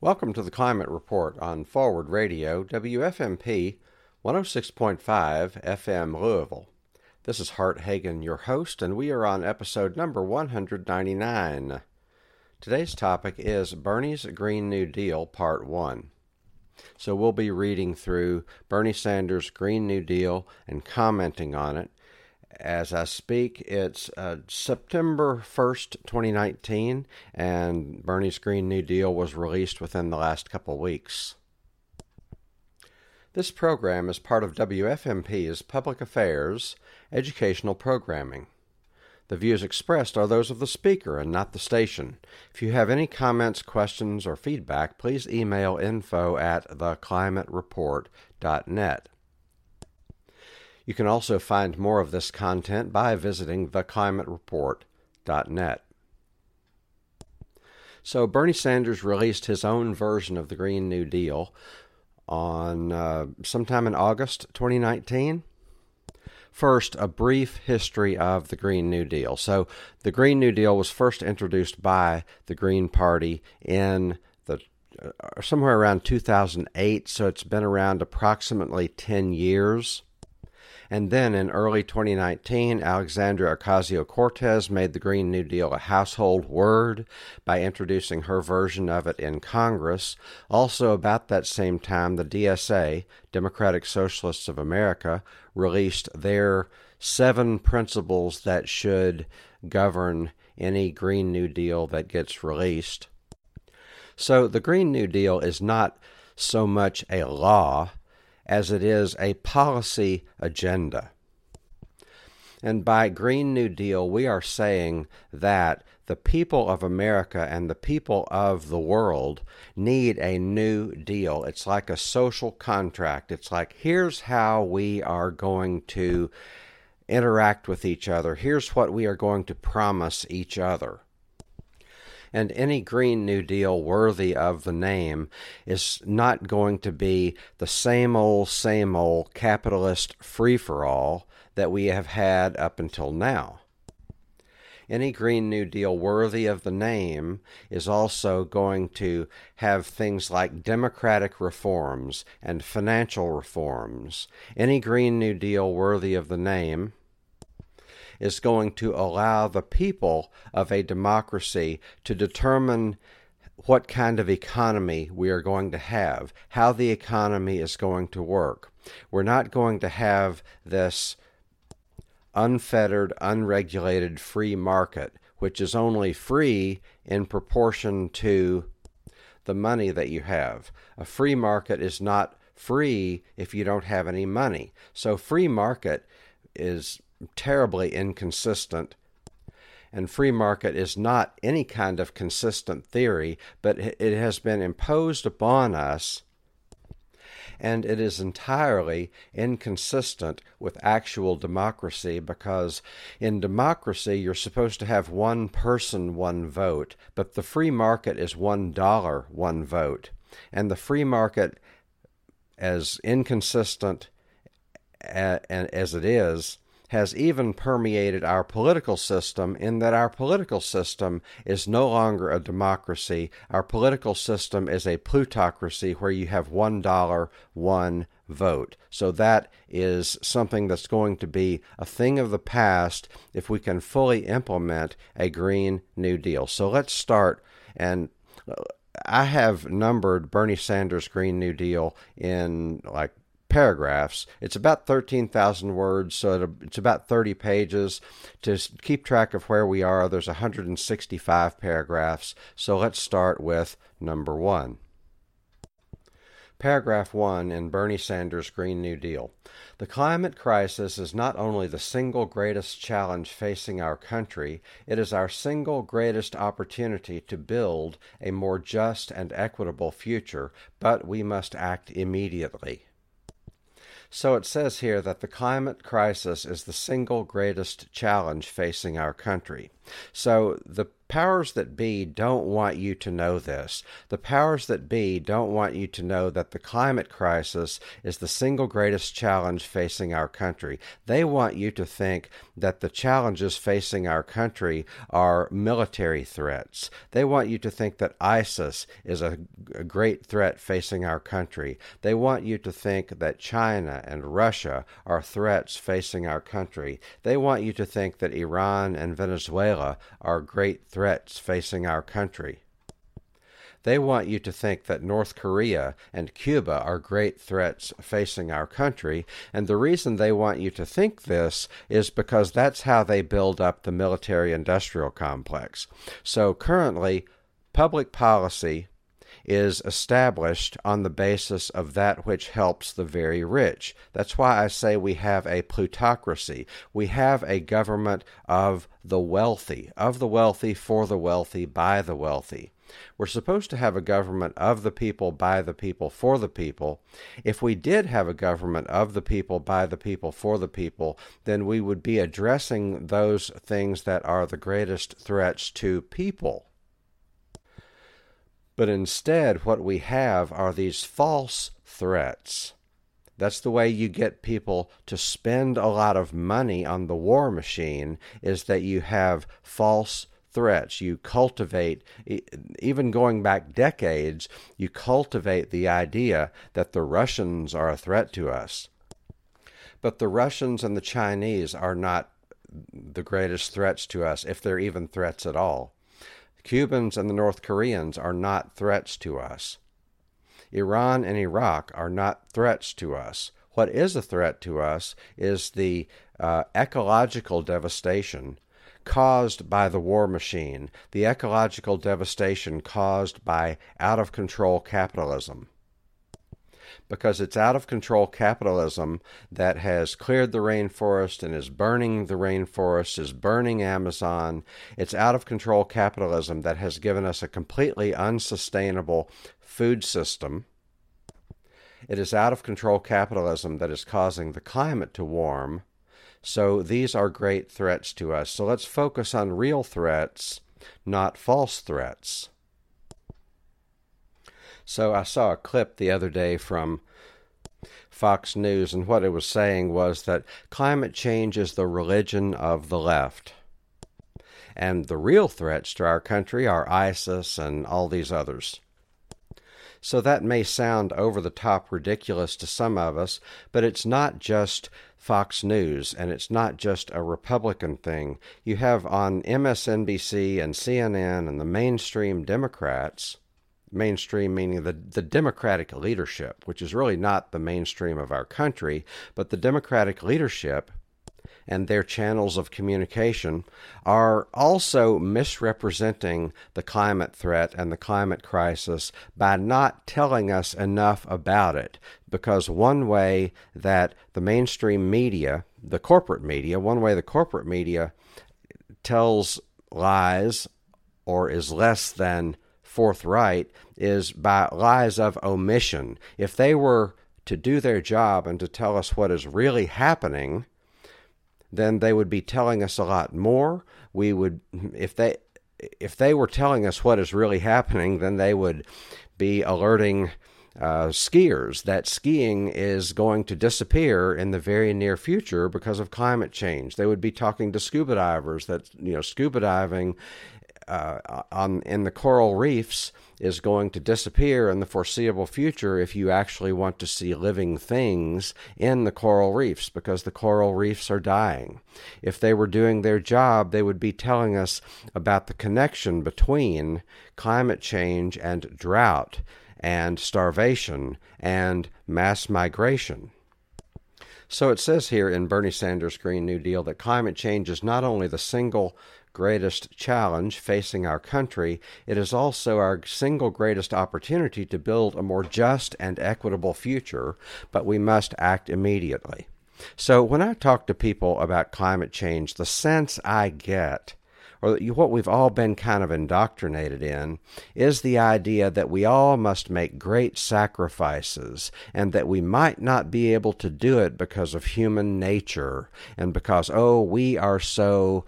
Welcome to the Climate Report on Forward Radio, WFMP 106.5 FM Louisville. This is Hart Hagen, your host, and we are on episode number 199. Today's topic is Bernie's Green New Deal, Part 1. So we'll be reading through Bernie Sanders' Green New Deal and commenting on it. As I speak, it's uh, September 1st, 2019, and Bernie's Green New Deal was released within the last couple weeks. This program is part of WFMP's Public Affairs educational programming. The views expressed are those of the speaker and not the station. If you have any comments, questions, or feedback, please email info at theclimatereport.net. You can also find more of this content by visiting theclimatereport.net. So, Bernie Sanders released his own version of the Green New Deal on uh, sometime in August 2019. First, a brief history of the Green New Deal. So, the Green New Deal was first introduced by the Green Party in the uh, somewhere around 2008, so it's been around approximately 10 years. And then in early 2019, Alexandria Ocasio Cortez made the Green New Deal a household word by introducing her version of it in Congress. Also, about that same time, the DSA, Democratic Socialists of America, released their seven principles that should govern any Green New Deal that gets released. So the Green New Deal is not so much a law as it is a policy agenda. And by Green New Deal, we are saying that the people of America and the people of the world need a new deal. It's like a social contract. It's like, here's how we are going to interact with each other, here's what we are going to promise each other and any Green New Deal worthy of the name is not going to be the same old, same old capitalist free for all that we have had up until now. Any Green New Deal worthy of the name is also going to have things like democratic reforms and financial reforms. Any Green New Deal worthy of the name is going to allow the people of a democracy to determine what kind of economy we are going to have, how the economy is going to work. We're not going to have this unfettered, unregulated free market, which is only free in proportion to the money that you have. A free market is not free if you don't have any money. So, free market is terribly inconsistent. And free market is not any kind of consistent theory, but it has been imposed upon us, and it is entirely inconsistent with actual democracy because in democracy you're supposed to have one person, one vote, but the free market is one dollar, one vote. And the free market, as inconsistent as it is, has even permeated our political system in that our political system is no longer a democracy. Our political system is a plutocracy where you have one dollar, one vote. So that is something that's going to be a thing of the past if we can fully implement a Green New Deal. So let's start and uh, I have numbered Bernie Sanders' Green New Deal in like paragraphs. It's about 13,000 words, so it's about 30 pages. To keep track of where we are, there's 165 paragraphs. So let's start with number one. Paragraph 1 in Bernie Sanders' Green New Deal. The climate crisis is not only the single greatest challenge facing our country, it is our single greatest opportunity to build a more just and equitable future, but we must act immediately. So it says here that the climate crisis is the single greatest challenge facing our country. So the powers that be don't want you to know this. The powers that be don't want you to know that the climate crisis is the single greatest challenge facing our country. They want you to think that the challenges facing our country are military threats. They want you to think that ISIS is a, a great threat facing our country. They want you to think that China and Russia are threats facing our country. They want you to think that Iran and Venezuela are great threats facing our country. They want you to think that North Korea and Cuba are great threats facing our country, and the reason they want you to think this is because that's how they build up the military industrial complex. So currently, public policy is established on the basis of that which helps the very rich. That's why I say we have a plutocracy. We have a government of the wealthy, of the wealthy, for the wealthy, by the wealthy. We're supposed to have a government of the people, by the people, for the people. If we did have a government of the people, by the people, for the people, then we would be addressing those things that are the greatest threats to people. But instead, what we have are these false threats. That's the way you get people to spend a lot of money on the war machine is that you have false threats. You cultivate, even going back decades, you cultivate the idea that the Russians are a threat to us. But the Russians and the Chinese are not the greatest threats to us, if they're even threats at all. Cubans and the North Koreans are not threats to us. Iran and Iraq are not threats to us. What is a threat to us is the uh, ecological devastation caused by the war machine, the ecological devastation caused by out of control capitalism because it's out of control capitalism that has cleared the rainforest and is burning the rainforest, is burning Amazon. It's out of control capitalism that has given us a completely unsustainable food system. It is out of control capitalism that is causing the climate to warm. So these are great threats to us. So let's focus on real threats, not false threats. So I saw a clip the other day from Fox News, and what it was saying was that climate change is the religion of the left. And the real threats to our country are ISIS and all these others. So that may sound over the top ridiculous to some of us, but it's not just Fox News and it's not just a Republican thing. You have on MSNBC and CNN and the mainstream Democrats mainstream meaning the, the democratic leadership, which is really not the mainstream of our country, but the democratic leadership and their channels of communication are also misrepresenting the climate threat and the climate crisis by not telling us enough about it. Because one way that the mainstream media, the corporate media, one way the corporate media tells lies or is less than forthright is by lies of omission. If they were to do their job and to tell us what is really happening, then they would be telling us a lot more. We would, if they, if they were telling us what is really happening, then they would be alerting uh, skiers that skiing is going to disappear in the very near future because of climate change. They would be talking to scuba divers that you know scuba diving uh, on in the coral reefs is going to disappear in the foreseeable future if you actually want to see living things in the coral reefs because the coral reefs are dying. If they were doing their job, they would be telling us about the connection between climate change and drought and starvation and mass migration. So it says here in Bernie Sanders' Green New Deal that climate change is not only the single greatest challenge facing our country, it is also our single greatest opportunity to build a more just and equitable future, but we must act immediately. So, when I talk to people about climate change, the sense I get or what we've all been kind of indoctrinated in, is the idea that we all must make great sacrifices and that we might not be able to do it because of human nature and because, oh, we are so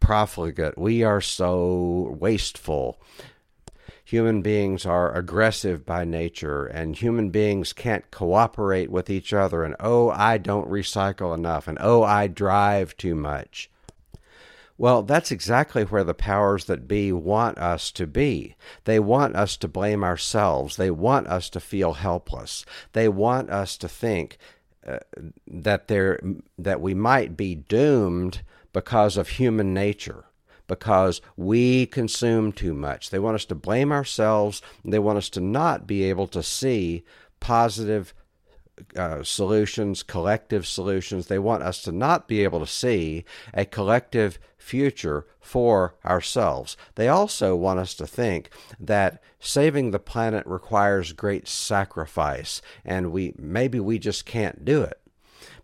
profligate. We are so wasteful. Human beings are aggressive by nature, and human beings can't cooperate with each other. And oh, I don't recycle enough, and oh, I drive too much. Well, that's exactly where the powers that be want us to be. They want us to blame ourselves. They want us to feel helpless. They want us to think uh, that that we might be doomed because of human nature because we consume too much. They want us to blame ourselves. They want us to not be able to see positive uh, solutions, collective solutions. They want us to not be able to see a collective future for ourselves. They also want us to think that saving the planet requires great sacrifice and we maybe we just can't do it.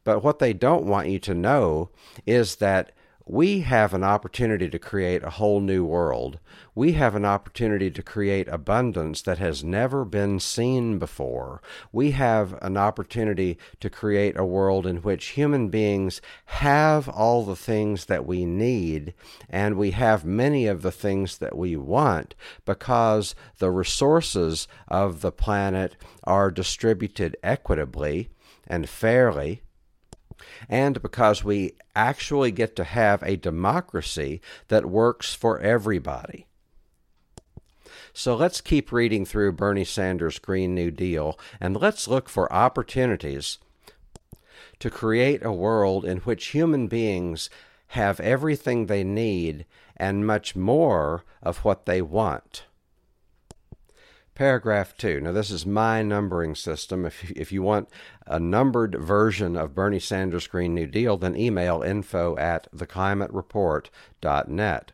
But what they don't want you to know is that we have an opportunity to create a whole new world. We have an opportunity to create abundance that has never been seen before. We have an opportunity to create a world in which human beings have all the things that we need and we have many of the things that we want because the resources of the planet are distributed equitably and fairly and because we actually get to have a democracy that works for everybody. So let's keep reading through Bernie Sanders' Green New Deal and let's look for opportunities to create a world in which human beings have everything they need and much more of what they want. Paragraph 2. Now, this is my numbering system. If, if you want a numbered version of Bernie Sanders' Green New Deal, then email info at theclimatereport.net.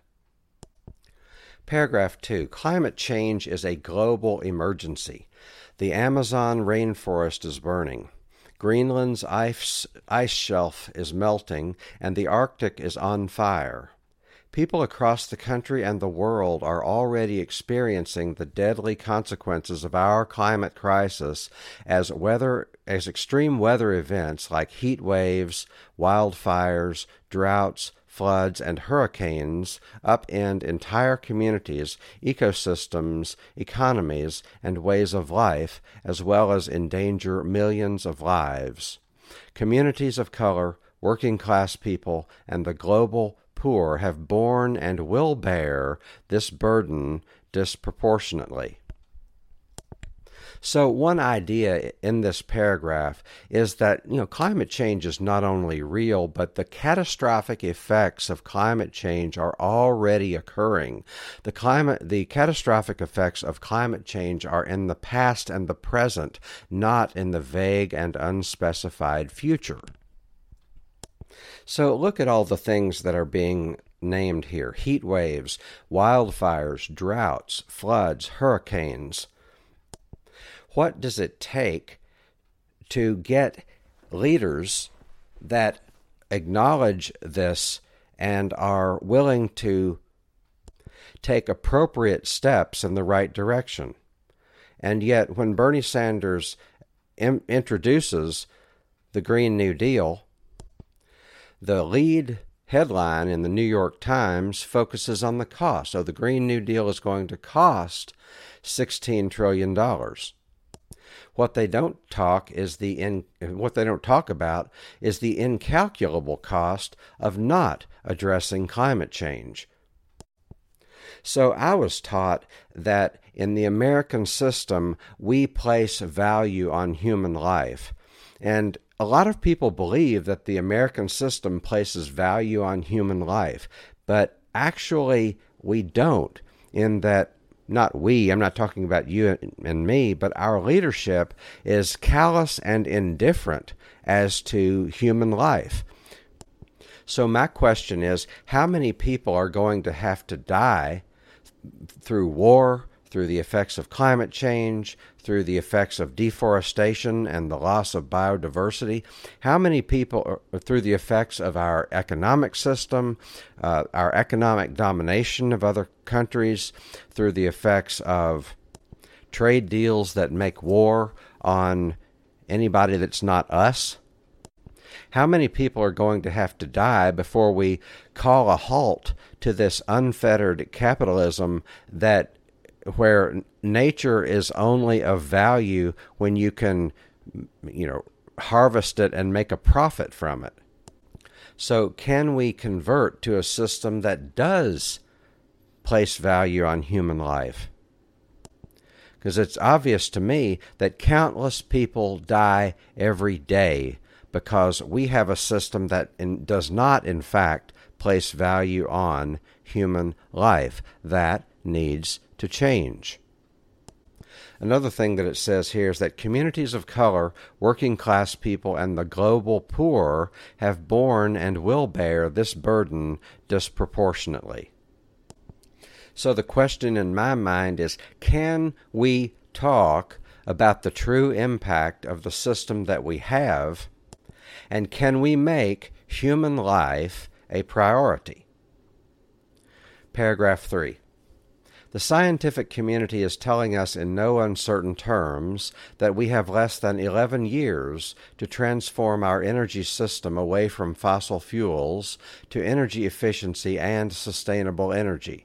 Paragraph 2. Climate change is a global emergency. The Amazon rainforest is burning. Greenland's ice, ice shelf is melting, and the Arctic is on fire. People across the country and the world are already experiencing the deadly consequences of our climate crisis as weather as extreme weather events like heat waves, wildfires, droughts, floods, and hurricanes upend entire communities, ecosystems, economies, and ways of life, as well as endanger millions of lives. Communities of color, working class people, and the global poor have borne and will bear this burden disproportionately. So one idea in this paragraph is that you know climate change is not only real but the catastrophic effects of climate change are already occurring. The climate the catastrophic effects of climate change are in the past and the present, not in the vague and unspecified future. So look at all the things that are being named here heat waves, wildfires, droughts, floods, hurricanes. What does it take to get leaders that acknowledge this and are willing to take appropriate steps in the right direction? And yet, when Bernie Sanders introduces the Green New Deal, the lead headline in the New York Times focuses on the cost. So the Green New Deal is going to cost $16 trillion. What they don't talk is the in, what they don't talk about is the incalculable cost of not addressing climate change. So I was taught that in the American system we place value on human life. And a lot of people believe that the American system places value on human life, but actually we don't, in that not we, I'm not talking about you and me, but our leadership is callous and indifferent as to human life. So, my question is how many people are going to have to die through war, through the effects of climate change, through the effects of deforestation and the loss of biodiversity. How many people, are, through the effects of our economic system, uh, our economic domination of other countries, through the effects of trade deals that make war on anybody that's not us? How many people are going to have to die before we call a halt to this unfettered capitalism that where nature is only of value when you can you know harvest it and make a profit from it. So can we convert to a system that does place value on human life? Because it's obvious to me that countless people die every day because we have a system that in, does not, in fact, place value on human life. That needs to change. Another thing that it says here is that communities of color, working class people, and the global poor have borne and will bear this burden disproportionately. So the question in my mind is can we talk about the true impact of the system that we have and can we make human life a priority? Paragraph 3. The scientific community is telling us in no uncertain terms that we have less than 11 years to transform our energy system away from fossil fuels to energy efficiency and sustainable energy.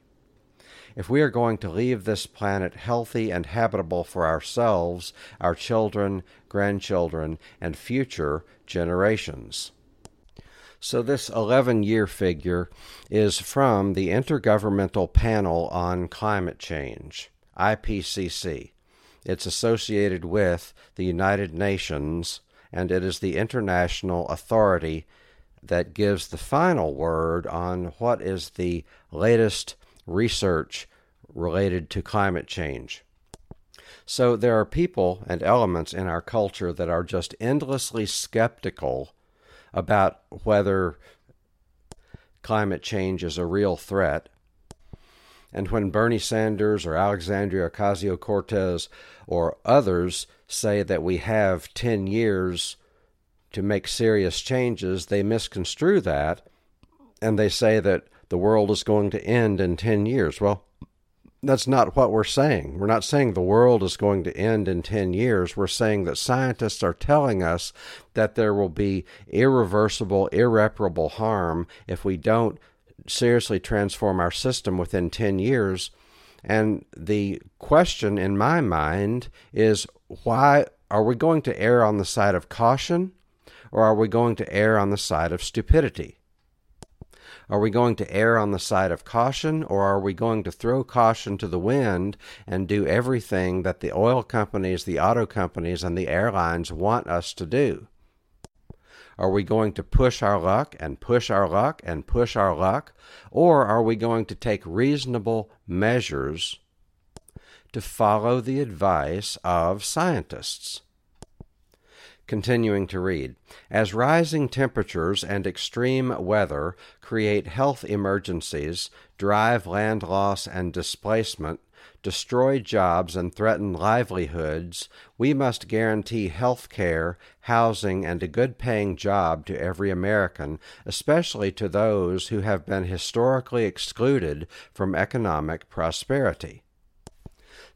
If we are going to leave this planet healthy and habitable for ourselves, our children, grandchildren, and future generations. So, this 11 year figure is from the Intergovernmental Panel on Climate Change, IPCC. It's associated with the United Nations, and it is the international authority that gives the final word on what is the latest research related to climate change. So, there are people and elements in our culture that are just endlessly skeptical about whether climate change is a real threat. And when Bernie Sanders or Alexandria Ocasio Cortez or others say that we have 10 years to make serious changes, they misconstrue that and they say that the world is going to end in 10 years. Well, that's not what we're saying. We're not saying the world is going to end in 10 years. We're saying that scientists are telling us that there will be irreversible, irreparable harm if we don't seriously transform our system within 10 years. And the question in my mind is why are we going to err on the side of caution or are we going to err on the side of stupidity? Are we going to err on the side of caution, or are we going to throw caution to the wind and do everything that the oil companies, the auto companies, and the airlines want us to do? Are we going to push our luck and push our luck and push our luck? Or are we going to take reasonable measures to follow the advice of scientists? Continuing to read. As rising temperatures and extreme weather create health emergencies, drive land loss and displacement, destroy jobs, and threaten livelihoods, we must guarantee health care, housing, and a good paying job to every American, especially to those who have been historically excluded from economic prosperity.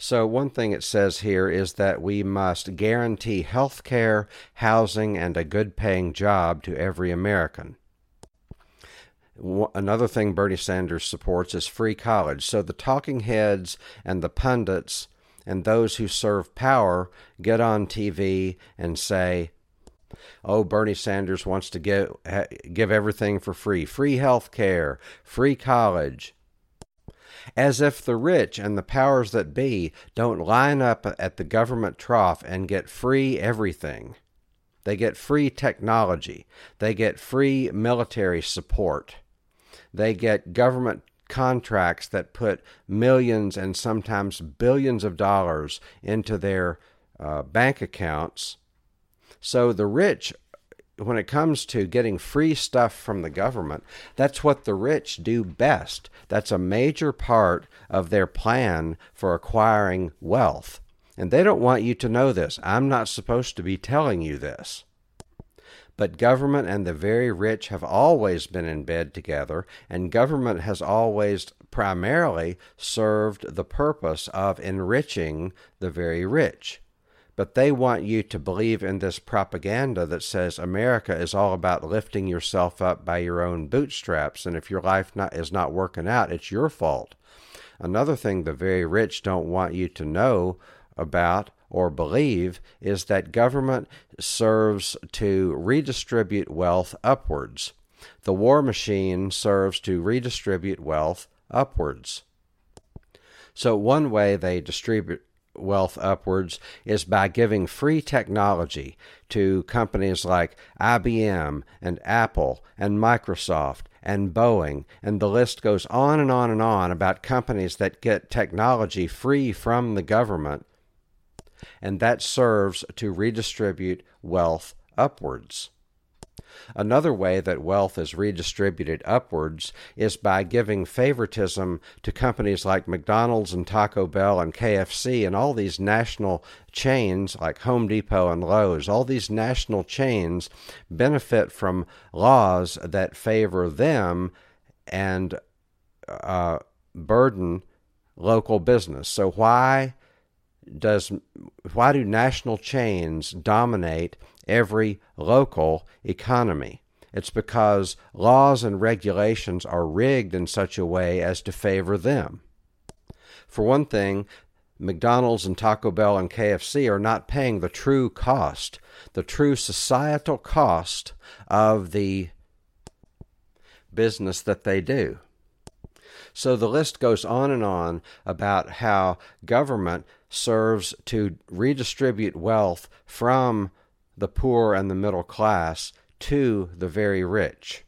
So, one thing it says here is that we must guarantee health care, housing, and a good paying job to every American. Another thing Bernie Sanders supports is free college. So, the talking heads and the pundits and those who serve power get on TV and say, Oh, Bernie Sanders wants to give, give everything for free free health care, free college as if the rich and the powers that be don't line up at the government trough and get free everything. They get free technology. They get free military support. They get government contracts that put millions and sometimes billions of dollars into their uh, bank accounts. So the rich when it comes to getting free stuff from the government, that's what the rich do best. That's a major part of their plan for acquiring wealth. And they don't want you to know this. I'm not supposed to be telling you this. But government and the very rich have always been in bed together, and government has always primarily served the purpose of enriching the very rich. But they want you to believe in this propaganda that says America is all about lifting yourself up by your own bootstraps, and if your life not, is not working out, it's your fault. Another thing the very rich don't want you to know about or believe is that government serves to redistribute wealth upwards. The war machine serves to redistribute wealth upwards. So, one way they distribute wealth upwards is by giving free technology to companies like IBM and Apple and Microsoft and Boeing, and the list goes on and on and on about companies that get technology free from the government, and that serves to redistribute wealth upwards. Another way that wealth is redistributed upwards is by giving favoritism to companies like McDonald's and Taco Bell and KFC and all these national chains like Home Depot and Lowe's. All these national chains benefit from laws that favor them and uh, burden local business. So why does why do national chains dominate every local economy. It's because laws and regulations are rigged in such a way as to favor them. For one thing, McDonald's and Taco Bell and KFC are not paying the true cost, the true societal cost of the business that they do. So the list goes on and on about how government serves to redistribute wealth from the poor and the middle class to the very rich.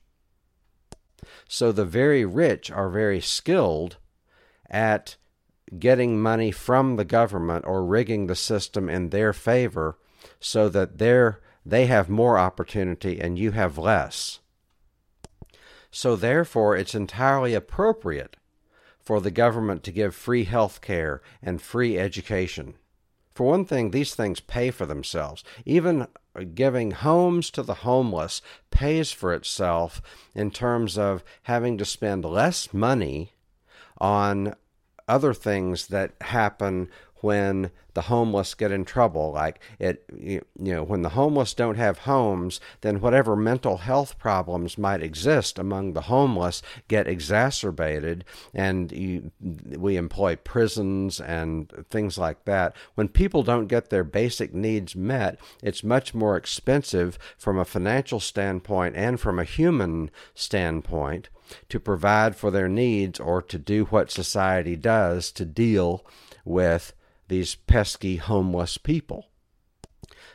So the very rich are very skilled at getting money from the government or rigging the system in their favor so that they they have more opportunity and you have less. So therefore it's entirely appropriate for the government to give free health care and free education. For one thing, these things pay for themselves. Even giving homes to the homeless pays for itself in terms of having to spend less money on other things that happen when the homeless get in trouble. Like it you, know when the homeless don't have homes then whatever mental health problems might exist among the homeless get exacerbated. And you, we employ prisons and things like that. When people don't get their basic needs met it's much more expensive from a financial standpoint and from a human standpoint to provide for their needs or to do what society does to deal with these pesky homeless people.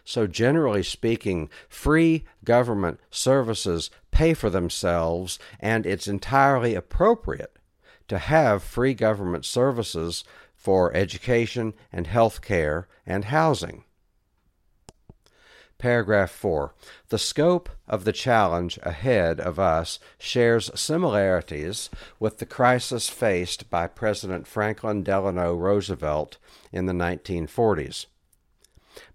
So, generally speaking, free government services pay for themselves, and it's entirely appropriate to have free government services for education and health care and housing. Paragraph 4. The scope of the challenge ahead of us shares similarities with the crisis faced by President Franklin Delano Roosevelt in the 1940s.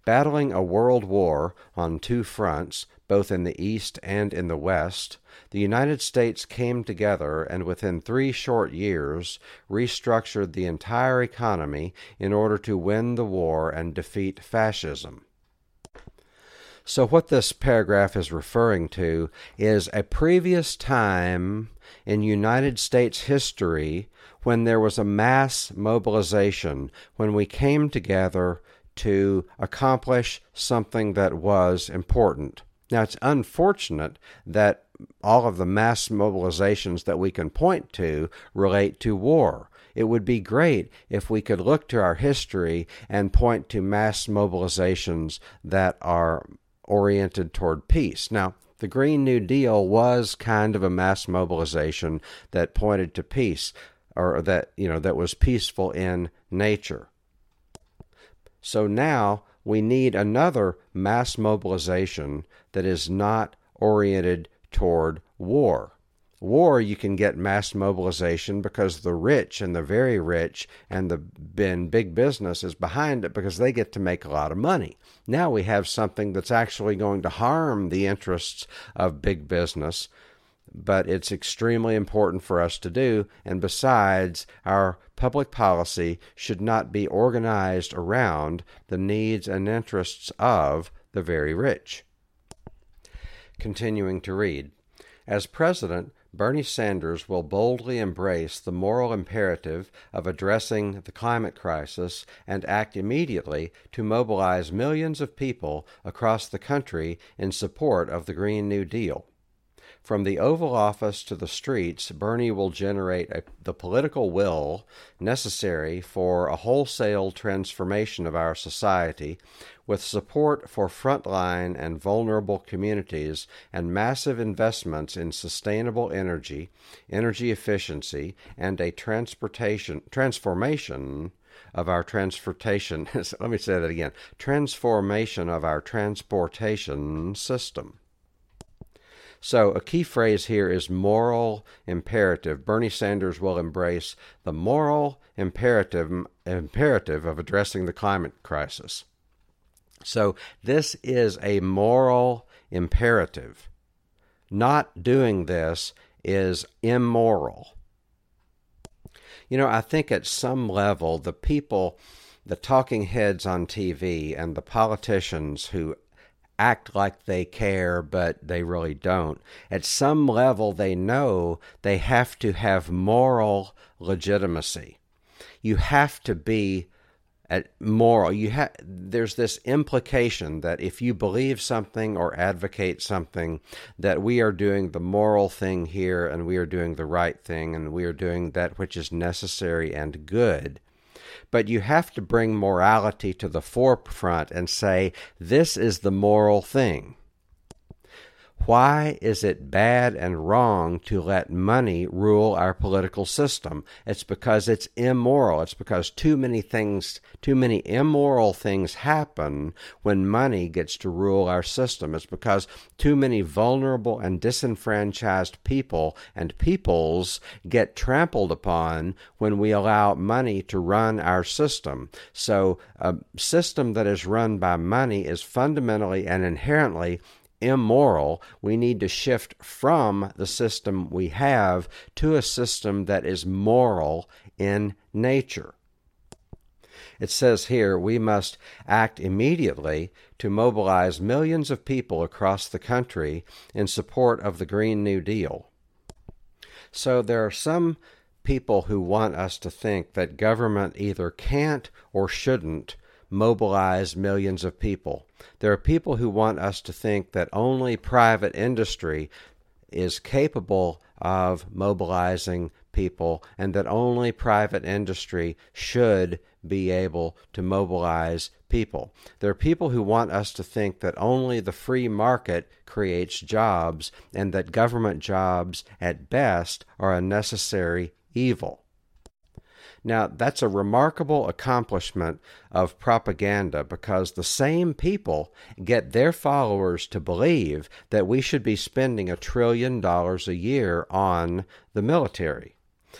Battling a world war on two fronts, both in the East and in the West, the United States came together and within three short years restructured the entire economy in order to win the war and defeat fascism. So, what this paragraph is referring to is a previous time in United States history when there was a mass mobilization, when we came together to accomplish something that was important. Now, it's unfortunate that all of the mass mobilizations that we can point to relate to war. It would be great if we could look to our history and point to mass mobilizations that are oriented toward peace. Now, the Green New Deal was kind of a mass mobilization that pointed to peace, or that, you know, that was peaceful in nature. So now we need another mass mobilization that is not oriented toward war. War, you can get mass mobilization because the rich and the very rich and the big business is behind it because they get to make a lot of money. Now we have something that's actually going to harm the interests of big business but it's extremely important for us to do. And besides, our public policy should not be organized around the needs and interests of the very rich. Continuing to read. As president, Bernie Sanders will boldly embrace the moral imperative of addressing the climate crisis and act immediately to mobilize millions of people across the country in support of the Green New Deal. From the Oval Office to the streets, Bernie will generate a, the political will necessary for a wholesale transformation of our society with support for frontline and vulnerable communities and massive investments in sustainable energy, energy efficiency, and a transportation transformation of our transportation let me say that again transformation of our transportation system so, a key phrase here is moral imperative. Bernie Sanders will embrace the moral imperative, imperative of addressing the climate crisis. So, this is a moral imperative. Not doing this is immoral. You know, I think at some level, the people, the talking heads on TV, and the politicians who act like they care, but they really don't. At some level, they know they have to have moral legitimacy. You have to be at moral. You have there's this implication that if you believe something or advocate something, that we are doing the moral thing here, and we are doing the right thing, and we are doing that which is necessary and good but you have to bring morality to the forefront and say, this is the moral thing. Why is it bad and wrong to let money rule our political system? It's because it's immoral. It's because too many things, too many immoral things happen when money gets to rule our system. It's because too many vulnerable and disenfranchised people and peoples get trampled upon when we allow money to run our system. So, a system that is run by money is fundamentally and inherently immoral. We need to shift from the system we have to a system that is moral in nature. It says here we must act immediately to mobilize millions of people across the country in support of the Green New Deal. So there are some people who want us to think that government either can't or shouldn't mobilize millions of people. There are people who want us to think that only private industry is capable of mobilizing people and that only private industry should be able to mobilize people. There are people who want us to think that only the free market creates jobs and that government jobs at best are a necessary evil. Now, that's a remarkable accomplishment of propaganda because the same people get their followers to believe that we should be spending a trillion dollars a year on the military.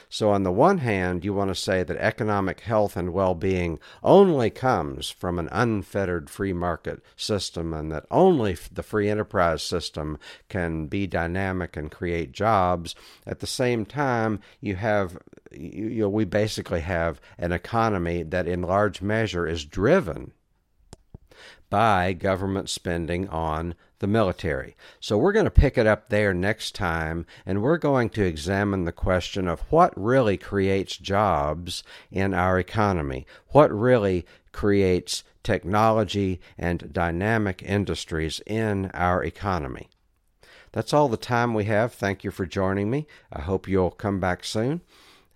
So, on the one hand, you want to say that economic health and well being only comes from an unfettered free market system and that only the free enterprise system can be dynamic and create jobs. At the same time, you have you, know, we basically have an economy that in large measure is driven by government spending on the military. So we're going to pick it up there next time, and we're going to examine the question of what really creates jobs in our economy, what really creates technology and dynamic industries in our economy. That's all the time we have. Thank you for joining me. I hope you'll come back soon.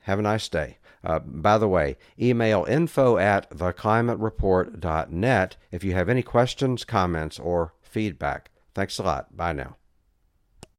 Have a nice day. Uh, by the way, email info at theclimatereport.net if you have any questions, comments, or feedback. Thanks a lot. Bye now.